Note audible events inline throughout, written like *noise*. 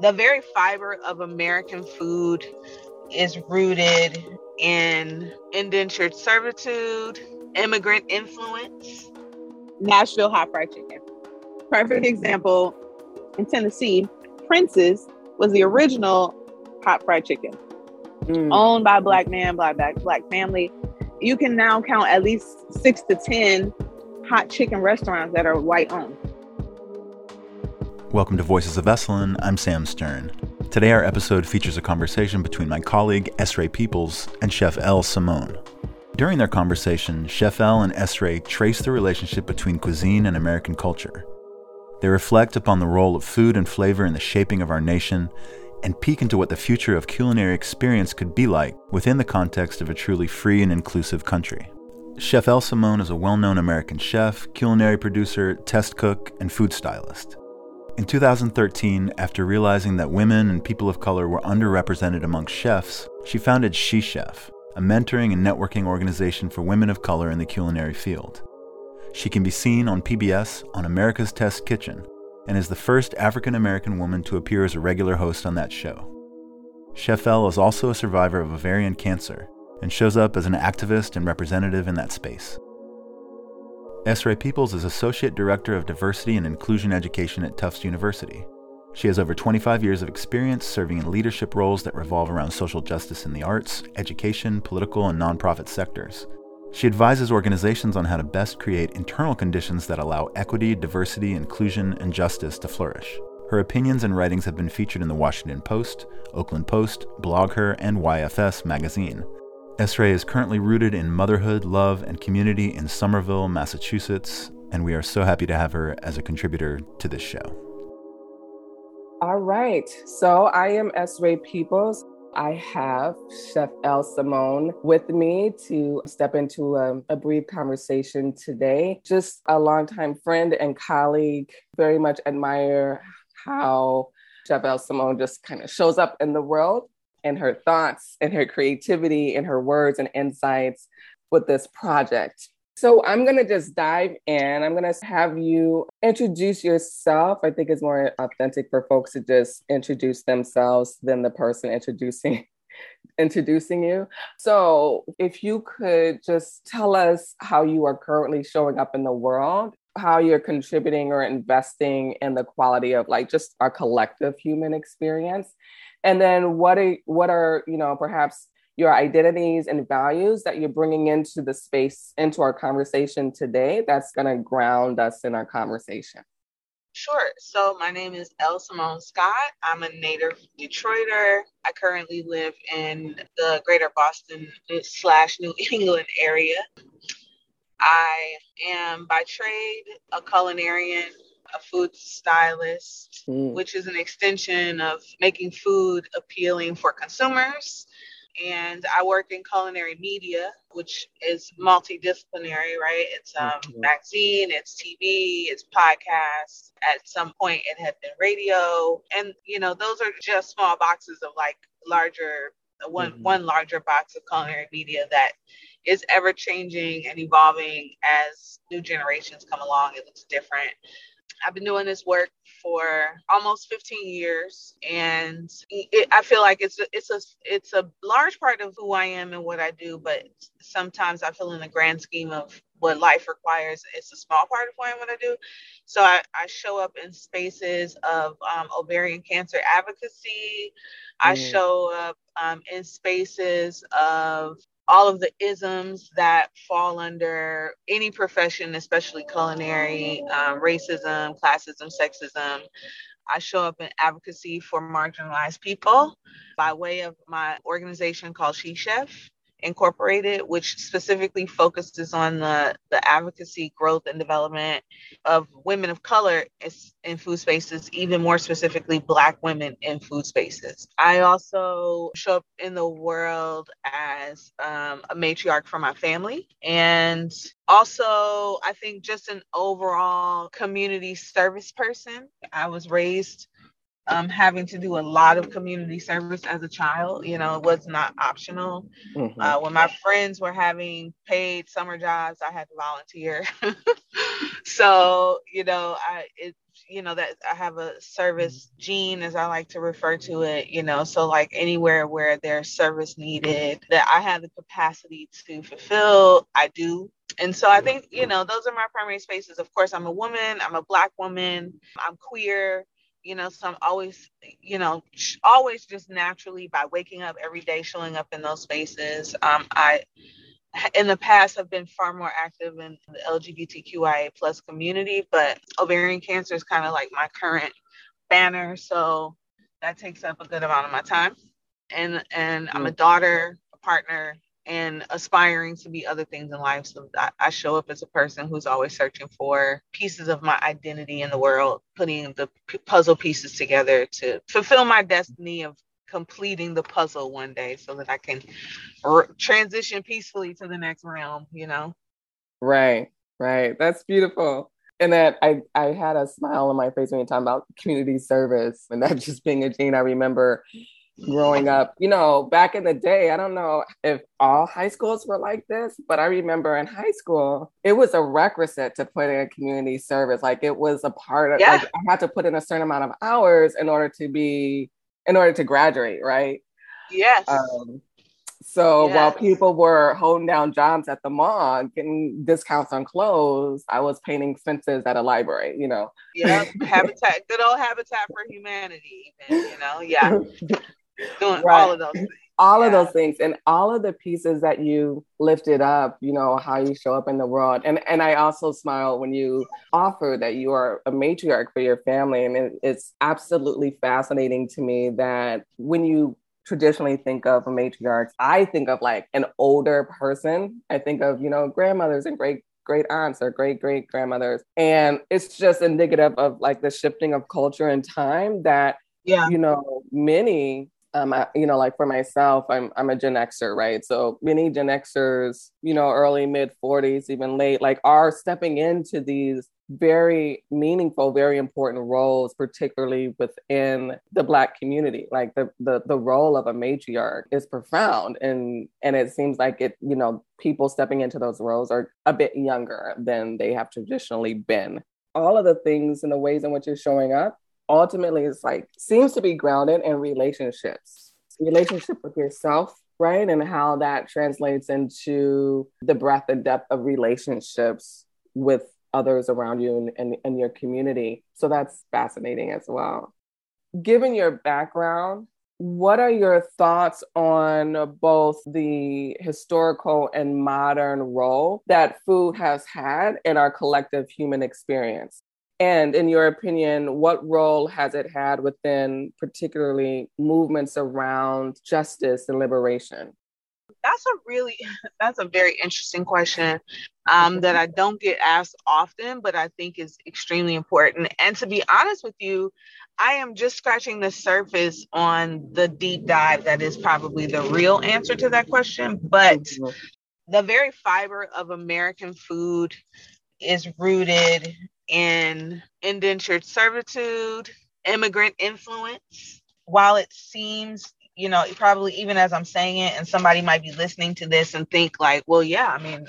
the very fiber of American food is rooted in indentured servitude, immigrant influence. Nashville hot fried chicken. Perfect example in Tennessee, Prince's was the original hot fried chicken. Mm. Owned by black man, black black black family. You can now count at least six to ten hot chicken restaurants that are white owned. Welcome to Voices of Esalen. I'm Sam Stern. Today, our episode features a conversation between my colleague Esrae Peoples and Chef Elle Simone. During their conversation, Chef Elle and Esrae trace the relationship between cuisine and American culture. They reflect upon the role of food and flavor in the shaping of our nation and peek into what the future of culinary experience could be like within the context of a truly free and inclusive country. Chef Elle Simone is a well known American chef, culinary producer, test cook, and food stylist. In 2013, after realizing that women and people of color were underrepresented amongst chefs, she founded She Chef, a mentoring and networking organization for women of color in the culinary field. She can be seen on PBS on America's Test Kitchen and is the first African American woman to appear as a regular host on that show. Chef Elle is also a survivor of ovarian cancer and shows up as an activist and representative in that space. Esrae Peoples is Associate Director of Diversity and Inclusion Education at Tufts University. She has over 25 years of experience serving in leadership roles that revolve around social justice in the arts, education, political, and nonprofit sectors. She advises organizations on how to best create internal conditions that allow equity, diversity, inclusion, and justice to flourish. Her opinions and writings have been featured in the Washington Post, Oakland Post, BlogHer, and YFS magazine. Esrae is currently rooted in motherhood, love, and community in Somerville, Massachusetts, and we are so happy to have her as a contributor to this show. All right. So I am Esrae Peoples. I have Chef Elle Simone with me to step into a, a, brief conversation today. Just a longtime friend and colleague. Very much admire how Chef Elle Simone just kind of shows up in the world and her thoughts and her creativity and her words and insights with this project. So I'm going to just dive in. I'm going to have you introduce yourself. I think it's more authentic for folks to just introduce themselves than the person introducing *laughs* introducing you. So, if you could just tell us how you are currently showing up in the world, how you're contributing or investing in the quality of like just our collective human experience and then what are what are you know perhaps your identities and values that you're bringing into the space into our conversation today that's going to ground us in our conversation Sure. So my name is Elle Simone Scott. I'm a native Detroiter. I currently live in the greater Boston slash New *laughs* England area. I am by trade a culinarian a food stylist, mm. which is an extension of making food appealing for consumers. And I work in culinary media, which is multidisciplinary, right? It's um, mm-hmm. magazine, it's TV, it's podcasts. At some point, it had been radio, and you know, those are just small boxes of like larger one mm-hmm. one larger box of culinary media that is ever changing and evolving as new generations come along. It looks different. I've been doing this work for almost 15 years, and it, I feel like it's a, it's a it's a large part of who I am and what I do. But sometimes I feel in the grand scheme of what life requires, it's a small part of what I want to do. So I, I show up in spaces of um, ovarian cancer advocacy. I mm. show up um, in spaces of all of the isms that fall under any profession, especially culinary, um, racism, classism, sexism. I show up in advocacy for marginalized people by way of my organization called She Chef. Incorporated, which specifically focuses on the, the advocacy, growth, and development of women of color in food spaces, even more specifically, Black women in food spaces. I also show up in the world as um, a matriarch for my family and also i think just an overall community service person i was raised um, having to do a lot of community service as a child. You know, it was not optional. Mm-hmm. Uh, when my friends were having paid summer jobs, I had to volunteer. *laughs* so, you know, I it you know that I have a service gene as I like to refer to it, you know, so like anywhere where there's service needed that I have the capacity to fulfill, I do. And so I think, you know, those are my primary spaces. Of course, I'm a woman, I'm a black woman, I'm queer, you know so i'm always you know always just naturally by waking up every day showing up in those spaces um, i in the past have been far more active in the lgbtqia plus community but ovarian cancer is kind of like my current banner so that takes up a good amount of my time and and i'm a mm. daughter a partner and aspiring to be other things in life. So I, show up as a person who's always searching for pieces of my identity in the world, putting the puzzle pieces together to fulfill my destiny of completing the puzzle one day so that I can r- transition peacefully to the next realm, you know? Right, right. That's beautiful. And that I, I had a smile on my face when you're talking about community service and that *laughs* just being a gene. I remember growing up. You know, back in the day, I don't know if all high schools were like this, but I remember in high school, it was a requisite to put in a community service. Like it was a part of, yeah. like I had to put in a certain amount of hours in order to be, in order to graduate, right? Yes. Um, so yes. while people were holding down jobs at the mall, getting discounts on clothes, I was painting fences at a library, you know. Yeah, habitat, good old Habitat for Humanity, even, you know, yeah. *laughs* *laughs* doing right. all of those things. All yeah. of those things and all of the pieces that you lifted up, you know, how you show up in the world. And and I also smile when you offer that you are a matriarch for your family. And it, it's absolutely fascinating to me that when you traditionally think of a matriarch, I think of like an older person. I think of, you know, grandmothers and great great aunts or great great grandmothers. And it's just indicative of like the shifting of culture and time that, yeah. you know, many um, I, you know, like for myself, I'm I'm a Gen Xer, right? So many Gen Xers, you know, early mid 40s, even late, like are stepping into these very meaningful, very important roles, particularly within the Black community. Like the the the role of a matriarch is profound, and and it seems like it, you know, people stepping into those roles are a bit younger than they have traditionally been. All of the things and the ways in which you're showing up ultimately it's like seems to be grounded in relationships relationship with yourself right? And how that translates into the breadth and depth of relationships with others around you and, and, and your community. So that's fascinating as well. Given your background what are your thoughts on both the historical and modern role that food has had in our collective human experience and in your opinion, what role has it had within particularly movements around justice and liberation? That's a really *laughs* that's a very interesting question um, that I don't get asked often, but I think is extremely important. And to be honest with you, I am just scratching the surface on the deep dive that is probably the real answer to that question. But mm-hmm. the very fiber of American food is rooted in indentured servitude, immigrant influence. While it seems, you know, probably even as I'm saying it, and somebody might be listening to this and think like, well, yeah, I mean,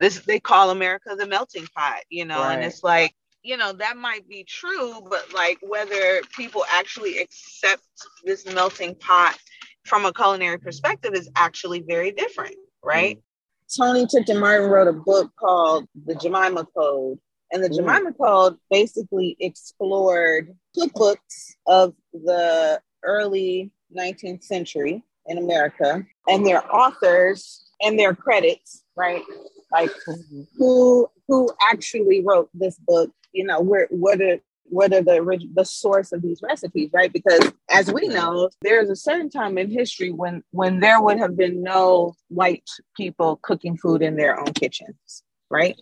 this they call America the melting pot, you know, right. and it's like, you know, that might be true, but like whether people actually accept this melting pot from a culinary perspective is actually very different, right? Mm. Toni Tipton Martin wrote a book called The Jemima Code, and the mm. Jemima Code basically explored cookbooks of the early 19th century in America and their authors and their credits, right? Like who who actually wrote this book, you know, where what are what are the the source of these recipes, right? Because as we know, there's a certain time in history when when there would have been no white people cooking food in their own kitchens, right?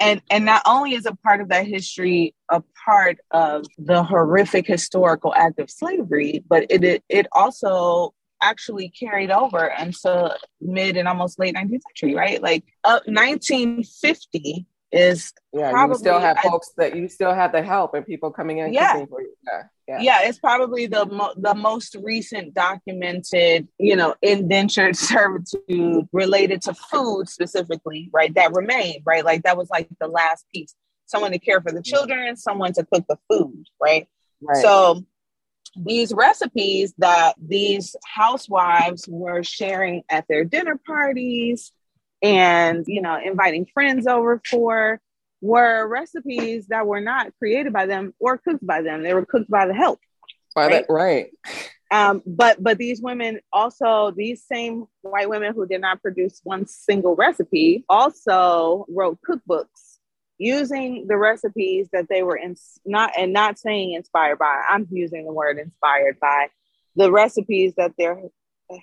And and not only is a part of that history a part of the horrific historical act of slavery but it it, it also actually carried over until mid and almost late 19th century right? Like up 1950 is yeah probably, you still have I, folks that you still have the help and people coming in yeah. for you. Yeah yeah. yeah it's probably the mo- the most recent documented you know indentured *laughs* servitude related to food specifically right that remained right like that was like the last piece someone to care for the children someone to cook the food right, right. so these recipes that these housewives were sharing at their dinner parties and you know inviting friends over for were recipes that were not created by them or cooked by them they were cooked by the help by right? that right um, but but these women also these same white women who did not produce one single recipe also wrote cookbooks using the recipes that they were in not and not saying inspired by i'm using the word inspired by the recipes that their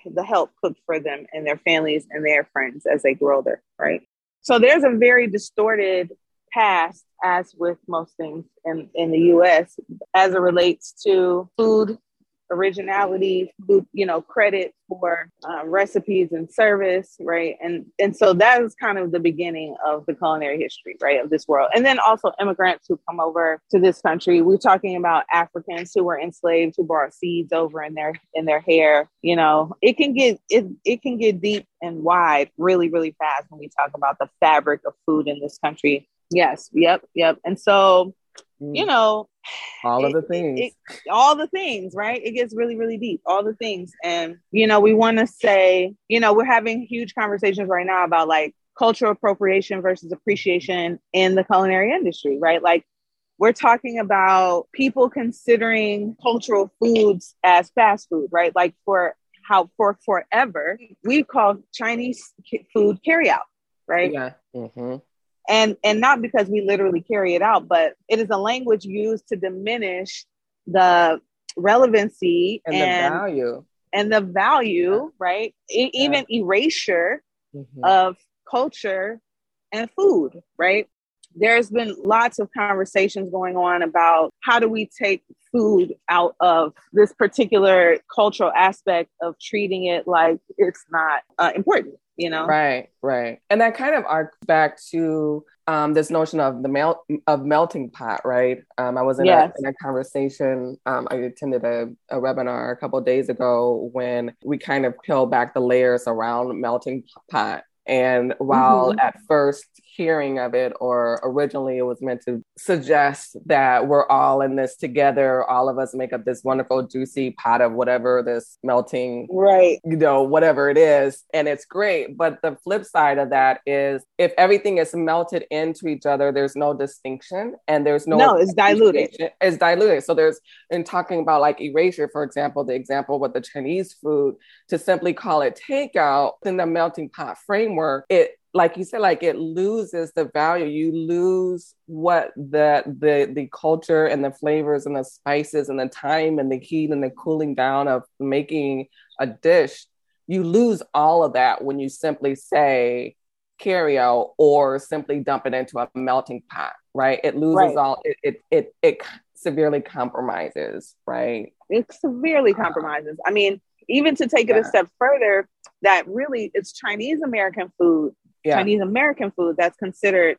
the help cooked for them and their families and their friends as they grow older, right? So there's a very distorted past, as with most things in, in the US, as it relates to food originality, you know, credit for uh, recipes and service, right? And and so that is kind of the beginning of the culinary history, right, of this world. And then also immigrants who come over to this country. We're talking about Africans who were enslaved, who brought seeds over in their in their hair. You know, it can get it it can get deep and wide really really fast when we talk about the fabric of food in this country. Yes, yep, yep. And so you mm. know all of the things it, it, all the things right? It gets really really deep all the things. And you know we want to say you know we're having huge conversations right now about like cultural appropriation versus appreciation in the culinary industry right? Like we're talking about people considering cultural foods as fast food right? Like for how for forever we call chinese food carry out right? Yeah. Mm-hmm and and not because we literally carry it out but it is a language used to diminish the relevancy and, and the value and the value yeah. right yeah. even erasure mm-hmm. of culture and food right there's been lots of conversations going on about how do we take food out of this particular cultural aspect of treating it like it's not uh, important you know right right and that kind of arcs back to um, this notion of the melt of melting pot right um, i was in, yes. a, in a conversation um, i attended a, a webinar a couple days ago when we kind of peel back the layers around melting pot and while mm-hmm. at first hearing of it, or originally it was meant to suggest that we're all in this together, all of us make up this wonderful, juicy pot of whatever this melting, right? You know, whatever it is, and it's great. But the flip side of that is if everything is melted into each other, there's no distinction and there's no no, it's diluted. It's diluted. So there's in talking about like erasure, for example, the example with the Chinese food, to simply call it takeout in the melting pot framework, it like you said, like it loses the value. You lose what the the the culture and the flavors and the spices and the time and the heat and the cooling down of making a dish. You lose all of that when you simply say carry out or simply dump it into a melting pot, right? It loses right. all it, it it it severely compromises, right? It severely compromises. I mean, even to take it yeah. a step further, that really it's Chinese American food yeah. Chinese American food that's considered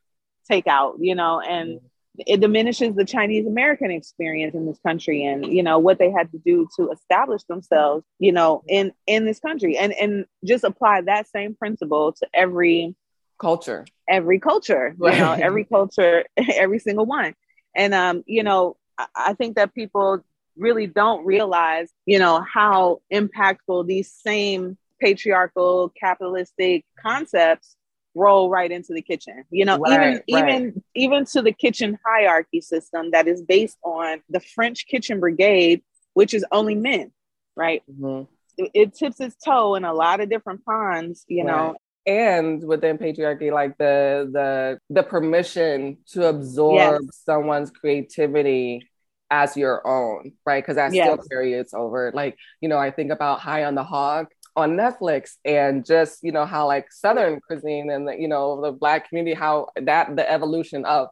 takeout, you know, and mm-hmm. it diminishes the Chinese American experience in this country and you know what they had to do to establish themselves, you know, in in this country and and just apply that same principle to every culture. Every culture, you know, every culture, *laughs* every single one. And um, you know, I, I think that people really don't realize, you know, how impactful these same patriarchal capitalistic concepts roll right into the kitchen you know right, even right. even even to the kitchen hierarchy system that is based on the french kitchen brigade which is only men right mm-hmm. it, it, tips its toe in a lot of different ponds you right. know and within patriarchy like the the the permission to absorb yes. someone's creativity as your own right because that yes. still carries over like you know i think about high on the hog on Netflix and just you know how like Southern cuisine and the, you know the Black community how that the evolution of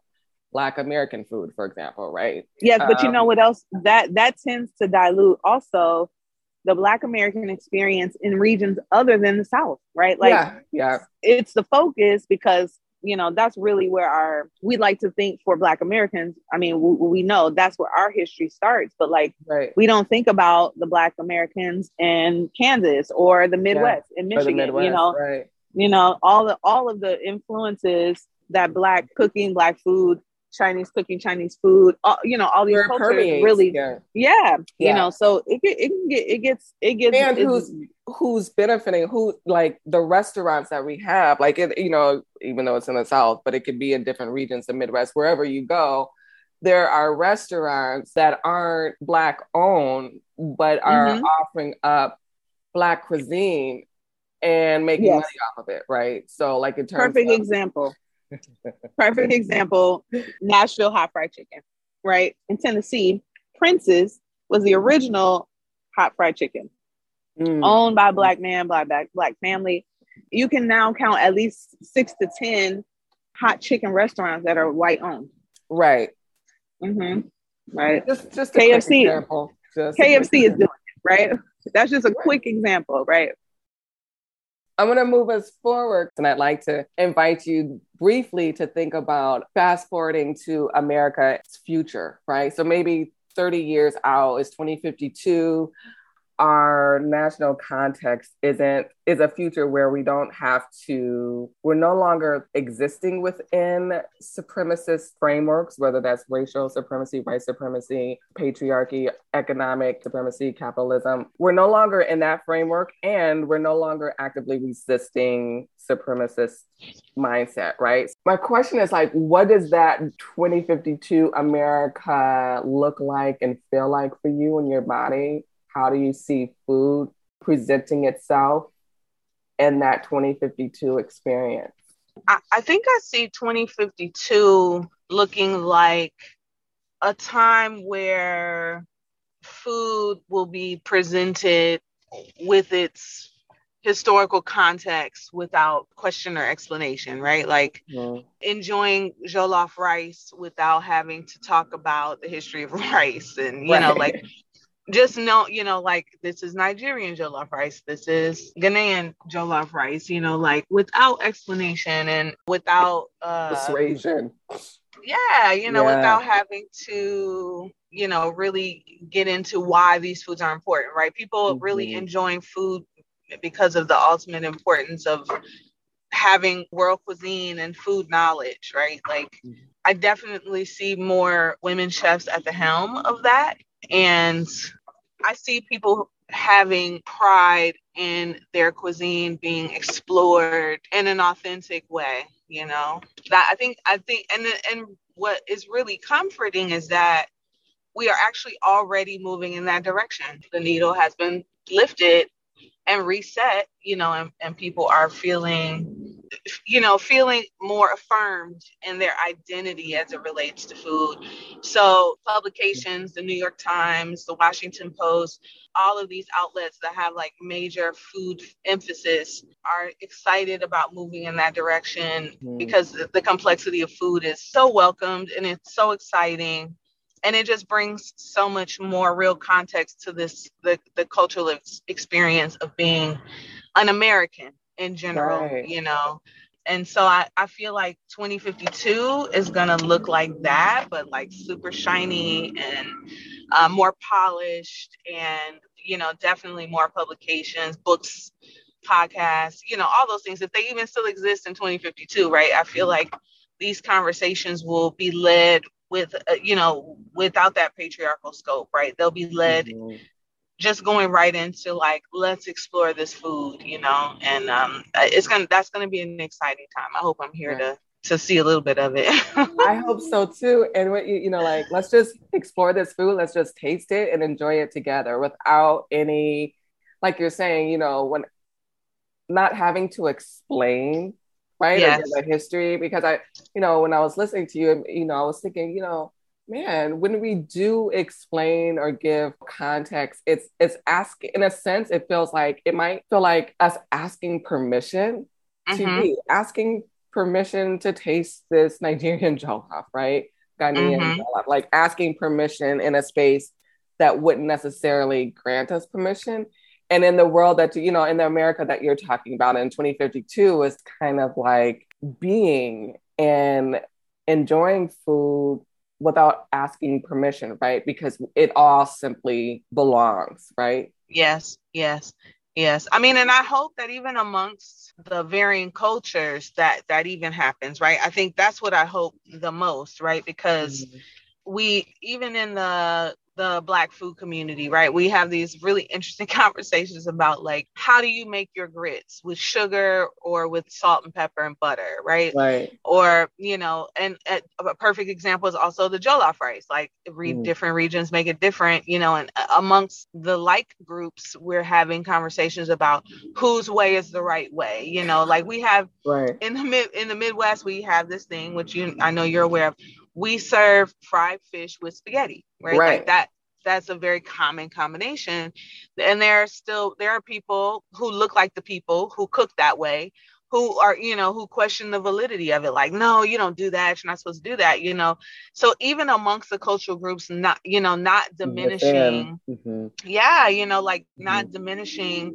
Black American food, for example, right? Yes, but um, you know um, what else that that tends to dilute also the Black American experience in regions other than the South, right? Like, yeah, yeah. it's the focus because you know, that's really where our, we like to think for Black Americans. I mean, we, we know that's where our history starts, but like, right. we don't think about the Black Americans in Kansas or the Midwest in Michigan, Midwest, you know, right. you know, all the, all of the influences that Black cooking, Black food, Chinese cooking, Chinese food, all, you know, all these cultures really, yeah. yeah, you know, so it, get- it get, it gets, it gets, and who's who's benefiting who like the restaurants that we have like it you know even though it's in the south but it could be in different regions the midwest wherever you go there are restaurants that aren't black owned but are Mhm. offering up black cuisine and making Yes. money off of it right so like in terms of perfect of example. Perfect example. Nashville hot fried chicken, right? In Tennessee, Prince's was the original hot fried chicken, Mm, owned by a black man, black black black family. You can now count at least six to ten hot chicken restaurants that are white owned. right hmm Right. just just a quick KFC. example. Just a quick KFC is doing it, right? That's just a quick example, right? I'm going to move us forward, and I'd like to invite you briefly to think about fast forwarding to America's future, right? So maybe 30 years out is 2052. Our national context isn't is a future where we don't have to we're no longer existing within supremacist frameworks whether that's racial supremacy white supremacy patriarchy economic supremacy capitalism. We're no longer in that framework and we're no longer actively resisting supremacist mindset right? My question is like what does that 2052 america look like and feel like for you and your body how do you see food presenting itself in that 2052 experience? I, I think I see 2052 looking like a time where food will be presented with its historical context without question or explanation, right? Like mm-hmm. enjoying jollof rice without having to talk about the history of *laughs* rice and, you know, like just know, you know, like this is Nigerian jollof rice, this is Ghanaian jollof rice, you know, like without explanation and without uh persuasion yeah, you know, Yeah. without having to, you know, really get into why these foods are important, right? People really Mhm. enjoying food because of the ultimate importance of having world cuisine and food knowledge, right? Like Mhm. I definitely see more women chefs at the helm of that. And I see people having pride in their cuisine being explored in an authentic way, you know. That I think I think and and what is really comforting is that we are actually already moving in that direction. The needle has been lifted and reset, you know, and, and people are feeling, you know, feeling more affirmed in their identity as it relates to food. So publications, the New York Times, the Washington Post, all of these outlets that have like major food emphasis are excited about moving in that direction Mm. because the complexity of food is so welcomed and it's so exciting and it just brings so much more real context to this the, the cultural ex- experience of being an american in general Right. you know and so I, I feel like 2052 is gonna look like that but like super shiny and uh, more polished and you know definitely more publications books podcasts you know all those things if they even still exist in 2052 right i feel like these conversations will be led with uh, you know without that patriarchal scope right they'll be led Mhm. Just going right into like let's explore this food you know and um it's gonna that's gonna be an exciting time i hope i'm here to to see a little bit of it I hope so too. And what you, you know, like let's just explore this food. Let's just taste it and enjoy it together without any, like you're saying, you know, when not having to explain, right? Yes. a history. Because I, you know, when I was listening to you, you know, I was thinking, you know, man, when we do explain or give context, it's it's asking in a sense, it feels like it might feel like us asking permission to Mhm. be asking permission to taste this Nigerian *laughs* jollof, right? Ghanaian Mhm. jollof, like asking permission in a space that wouldn't necessarily grant us permission. And in the world that you know, in the America that you're talking about in 2052 is kind of like being and enjoying food without asking permission, right? Because it all simply belongs, right? Yes, yes. Yes. I mean, and I hope that even amongst the varying cultures that that even happens, right? I think that's what I hope the most, right? Because mm-hmm. we even in the the black food community, right? We have these really interesting *laughs* conversations about like how do you make your grits with sugar or with salt and pepper and butter, right? Right. Or you know, and, and a perfect example is also the jollof rice. Like re- mm. different regions make it different, you know, and uh, amongst the like groups, we're having conversations about whose way is the right way. You know, like we have right in the mid in the Midwest, we have this thing which you I know you're aware of we serve fried fish with spaghetti, right? right? Like that that's a very common combination. And there are still there are people who look like the people who cook that way who are you know who question the validity of it like no you don't do that you're not supposed to do that you know so even amongst the cultural groups not you know not diminishing mm-hmm. yeah you know like not mm-hmm. diminishing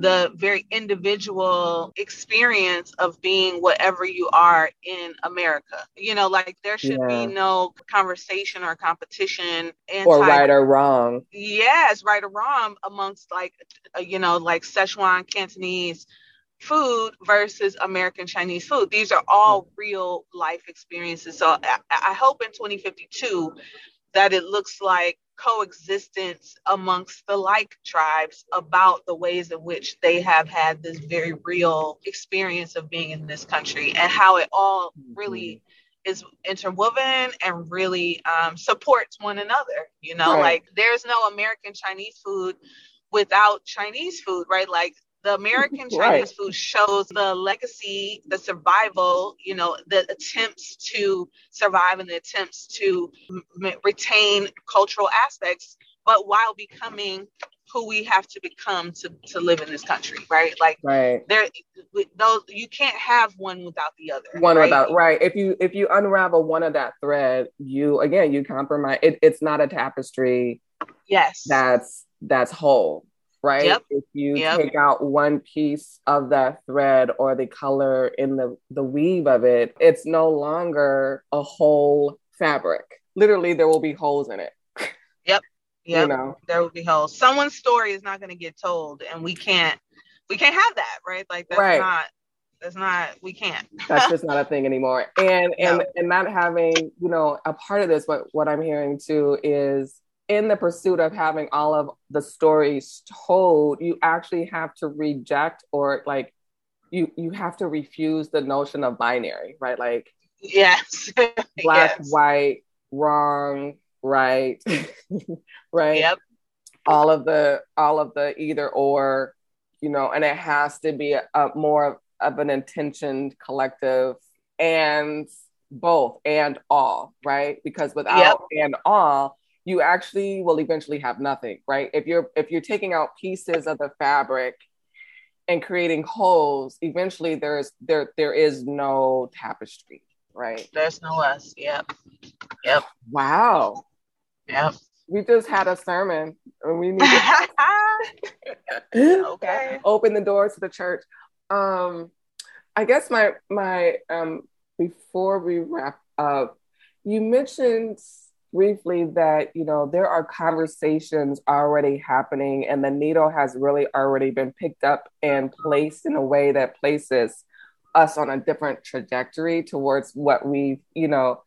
the very individual experience of being whatever you are in america you know like there should yeah. be no conversation or competition anti- or right or wrong yes right or wrong amongst like uh, you know like szechuan cantonese food versus American Chinese food. These are all mm. real life experiences. So I, I, hope in 2052 that it looks like coexistence amongst the like tribes about the ways in which they have had this very real experience of being in this country and how it all really mm-hmm. is interwoven and really um, supports one another. You know, right. like there's no American Chinese food without Chinese food, right? Like the American *laughs* Chinese right. food shows the legacy, the survival, you know, the attempts to survive and the attempts to m- retain cultural aspects, but while becoming who we have to become to, to live in this country, right? Like right. there those you can't have one without the other. One right? without right. If you if you unravel one of that thread, you again you compromise it, it's not a tapestry. Yes. That's that's whole right? Yep. If you yep. take out one piece of that thread or the color in the, the weave of it, it's no longer a whole fabric. Literally, there will be holes in it. Yep. *laughs* Yep. You know? There will be holes. Someone's story is not going to get told, and we can't we can't have that, right? Like that's right. not that's not we can't that's just *laughs* not a thing anymore and and no. and not having you know a part of this what what i'm hearing too is in the pursuit of having all of the stories told, you actually have to reject or like you you have to refuse the notion of binary, right? Like yes, *laughs* black, yes. white, wrong, right, *laughs* right. Yep. All of the all of the either or, you know, and it has to be a, a more of an intentioned collective and both and all, right? Because without yep. and all, you actually will eventually have nothing, right? If you're if you're taking out pieces of the fabric and creating holes, eventually there's there there is no tapestry, right? There's no us. Yep. Yep. Wow. Yep. We just had a sermon and we need to *laughs* okay. *laughs* open the doors to the church. Um I guess my my um before we wrap up, you mentioned briefly that you know there are conversations already happening and the needle has really already been picked up and placed in a way that places us on a different trajectory towards what we you know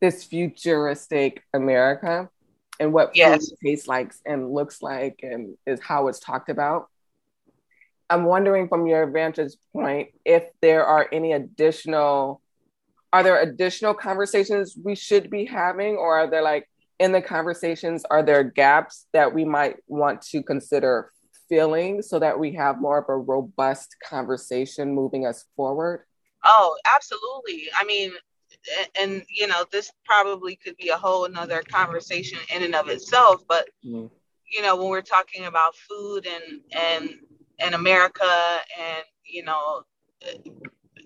this futuristic america and what yes. food tastes like and looks like and is how it's talked about i'm wondering from your vantage point if there are any additional are there additional conversations we should be having? Or are there like in the conversations are there gaps that we might want to consider filling so that we have more of a robust conversation moving us forward? Oh absolutely. I mean and you know this probably could be a whole another conversation in and of itself but mm. you know when we're talking about food and and and america and you know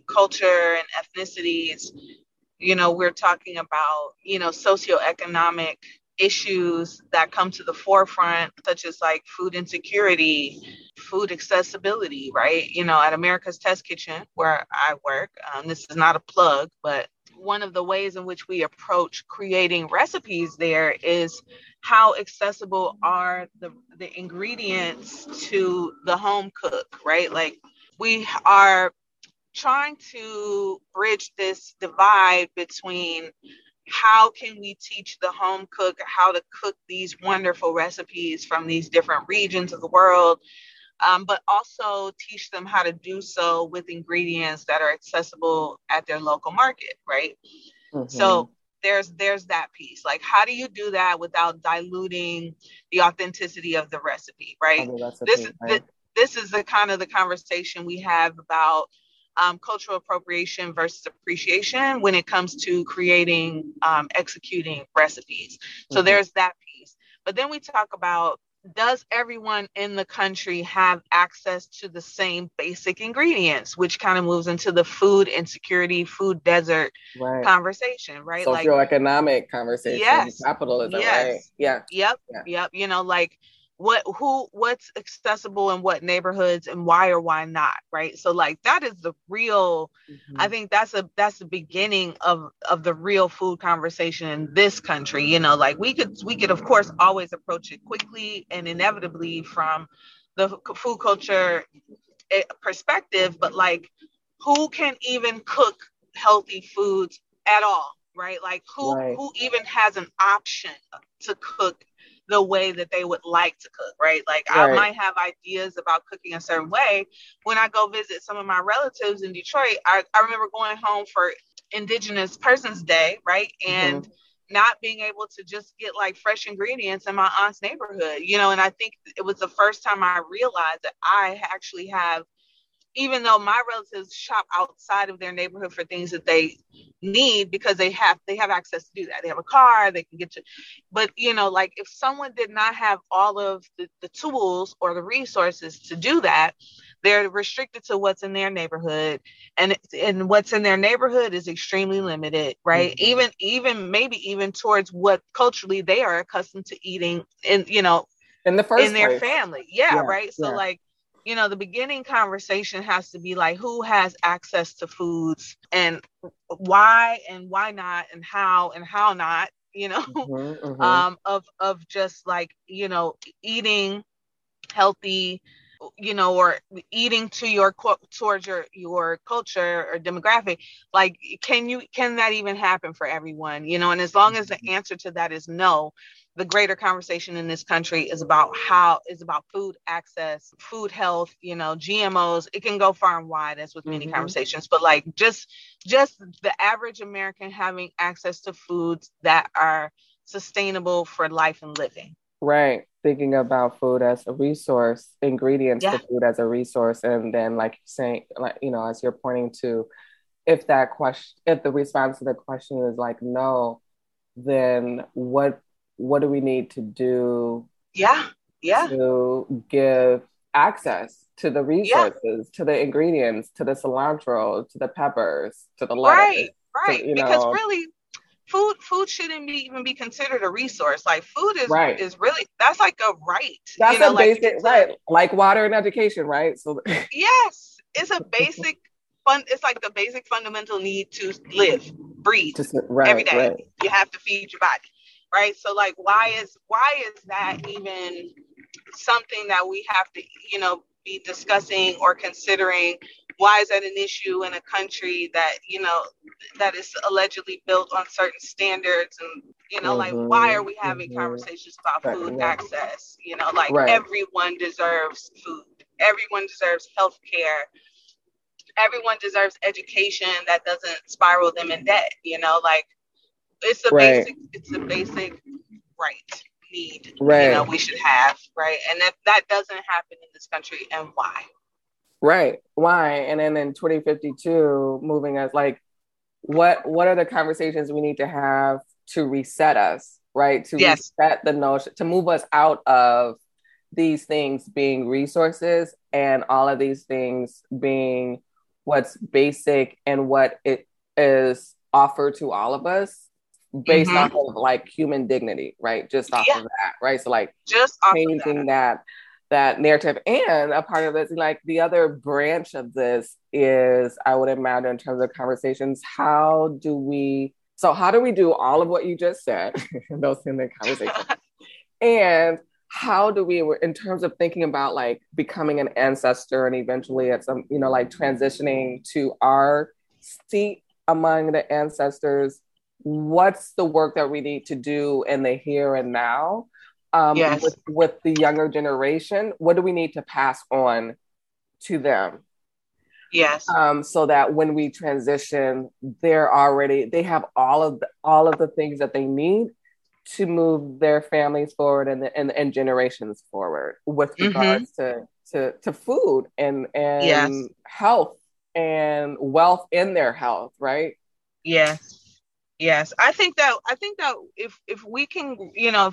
culture and ethnicities you know we're talking about you know socioeconomic issues that come to the forefront such as like food insecurity food accessibility, right? You know, at America's Test Kitchen, where I work, um, this is not a plug, but one of the ways in which we approach creating recipes there is how accessible are the, the ingredients to the home cook, right? Like we are trying to bridge this divide between how can we teach the home cook how to cook these wonderful recipes from these different regions of the world um, but also teach them how to do so with ingredients that are accessible at their local market right mm-hmm. so there's there's that piece like how do you do that without diluting the authenticity of the recipe right this is right? this is the kind of the conversation we have about um, cultural appropriation versus appreciation when it comes to creating, um, executing recipes. So mm-hmm. there's that piece. But then we talk about does everyone in the country have access to the same basic ingredients, which kind of moves into the food insecurity, food desert right. conversation, right? Socioeconomic like, economic conversation, yes, capitalism, yes, right? Yeah. Yep. Yeah. Yep. You know, like what who what's accessible in what neighborhoods and why or why not right so like that is the real mm-hmm. i think that's a that's the beginning of of the real food conversation in this country you know like we could we could of course always approach it quickly and inevitably from the food culture eh, perspective but like who can even cook healthy foods at all right like who right. who even has an option to cook the way that they would like to cook, right? Like right. I might have ideas about cooking a certain way. When I go visit some of my relatives in Detroit, I, I remember going home for Indigenous Persons Day, right? And mm-hmm. not being able to just get like fresh ingredients in my aunt's neighborhood, you know, and I think it was the first time I realized that I actually have even though my relatives shop outside of their neighborhood for things that they need because they have they have access to do that. They have a car they can get to but you know like if someone did not have all of the, the tools or the resources to do that they're restricted to what's in their neighborhood. And and what's in their neighborhood is extremely limited right? Mm-hmm. even even maybe even towards what culturally they are accustomed to eating in you know in the first in their family. Yeah, yeah right? So yeah. like you know, the beginning conversation has to be like who has access to foods and why and why not and how and how not, you know, mm-hmm, *laughs* mm-hmm. um, of of just like, you know, eating healthy, you know, or eating to your towards your your culture or demographic. Like, can you can that even happen for everyone? You know, and as long as the mm-hmm. answer to that is no, the greater conversation in this country is about how is about food access, food health, you know, GMOs. It can go far and wide as with many mm-hmm. conversations, but like just just the average American having access to foods that are sustainable for life and living. Right. Thinking about food as a resource, ingredients yeah. to food as a resource. And then like saying, like, you know, as you're pointing to, if that question if the response to the question is like no, then what what do we need to do yeah yeah to give access to the resources yeah. to the ingredients to the cilantro to the peppers to the lettuce right right to, because know. really food food shouldn't be even be considered a resource like food is right. is really that's like a right that's you know, a like basic right like water and education right so *laughs* yes it's a basic fun it's like the basic fundamental need to live breathe to, right, every day right. you have to feed your body right? So like why is why is that even something that we have to you know be discussing or considering? Why is that an issue in a country that you know that is allegedly built on certain standards? And you know mm-hmm, like why are we having mm-hmm. conversations about right, food access? You know like right. everyone deserves food. Everyone deserves health care everyone deserves education that doesn't spiral them in debt you know like it's a right. basic it's a basic right need right. you know we should have right and that that doesn't happen in this country and why right why and then in 2052 moving us like what what are the conversations we need to have to reset us right to yes. reset the notion to move us out of these things being resources and all of these things being what's basic and what it is offered to all of us based mm-hmm. off of like human dignity, right? Just off yeah. of that, right? So like just changing that. that narrative. And a part of this, like the other branch of this is, I would imagine, in terms of conversations, how do we, so how do we do all of what you just said, *laughs* those in the conversation? *laughs* and how do we, in terms of thinking about like becoming an ancestor and eventually at some, you know, like transitioning to our seat among the ancestors, what's the work that we need to do in the here and now? um, yes. with, with the younger generation? What do we need to pass on to them? Yes. Um, so that when we transition, they're already they have all of the, all of the things that they need to move their families forward and the, and, and generations forward with mm-hmm. regards mm-hmm. to, to to food and and yes. health and wealth in their health, right? Yes. Yes. I think that I think that if if we can, you know,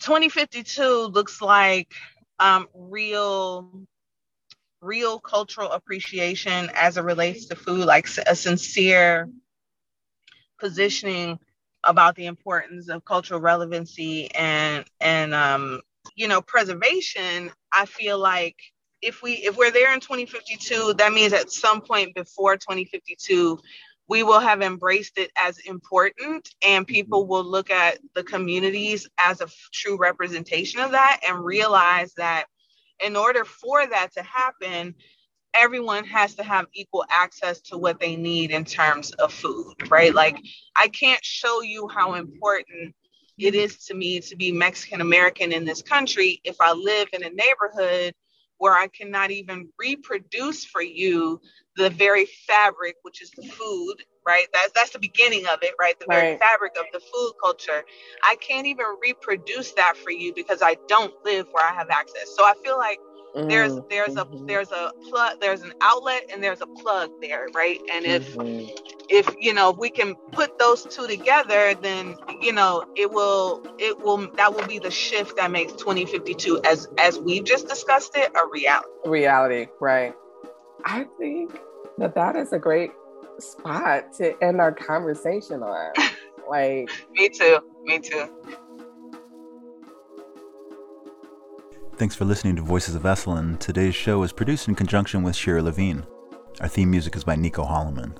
2052 looks like um, real real cultural appreciation as it relates to food like a sincere positioning about the importance of cultural relevancy and and um, you know preservation i feel like if we if we're there in 2052 that means at some point before 2052 we will have embraced it as important and people mm-hmm. will look at the communities as a true representation of that and realize that in order for that to happen everyone has to have equal access to what they need in terms of food right? Like i can't show you how important it is to me to be mexican american in this country if i live in a neighborhood where I cannot even reproduce for you the very fabric, which is the food, right? That's that's the beginning of it, right? The very right. fabric of the food culture. I can't even reproduce that for you because I don't live where I have access. So I feel like mm-hmm. there's a mm-hmm. there's a plug there's an outlet and there's a plug there right and if mm-hmm. if you know we can put those two together then you know it will it will that will be the shift that makes 2052 as as we've just discussed it a reality reality right i think that that is a great spot to end our conversation on *laughs* like me too me too Thanks for listening to Voices of Esalen. Today's show is produced in conjunction with Shira Levine. Our theme music is by Nico Holloman.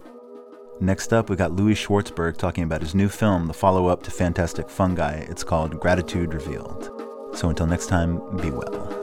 Next up, we got Louie Schwartzberg talking about his new film, the follow up to Fantastic Fungi. It's called Gratitude Revealed. So until next time, be well.